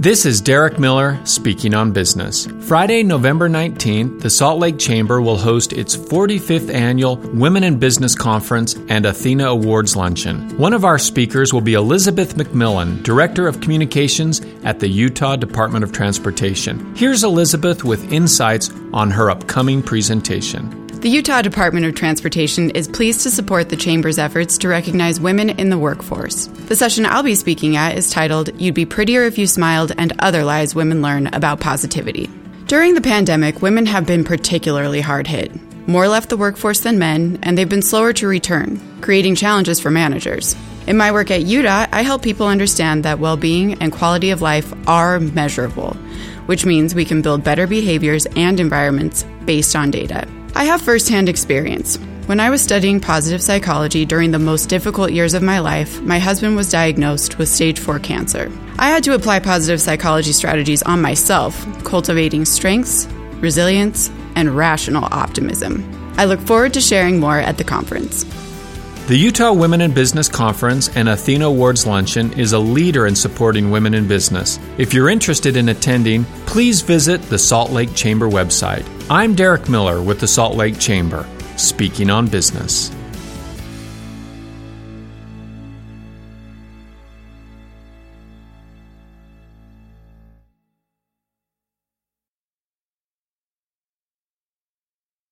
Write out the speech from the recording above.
This is Derek Miller speaking on business. Friday, November 19th, the Salt Lake Chamber will host its 45th annual Women in Business Conference and Athena Awards Luncheon. One of our speakers will be Elizabeth McMillan, Director of Communications at the Utah Department of Transportation. Here's Elizabeth with insights on her upcoming presentation. The Utah Department of Transportation is pleased to support the Chamber's efforts to recognize women in the workforce. The session I'll be speaking at is titled You'd Be Prettier If You Smiled and Other Lies Women Learn About Positivity. During the pandemic, women have been particularly hard hit. More left the workforce than men, and they've been slower to return, creating challenges for managers. In my work at UDOT, I help people understand that well being and quality of life are measurable, which means we can build better behaviors and environments based on data. I have firsthand experience. When I was studying positive psychology during the most difficult years of my life, my husband was diagnosed with stage 4 cancer. I had to apply positive psychology strategies on myself, cultivating strengths, resilience, and rational optimism. I look forward to sharing more at the conference. The Utah Women in Business Conference and Athena Awards Luncheon is a leader in supporting women in business. If you're interested in attending, please visit the Salt Lake Chamber website. I'm Derek Miller with the Salt Lake Chamber, speaking on business.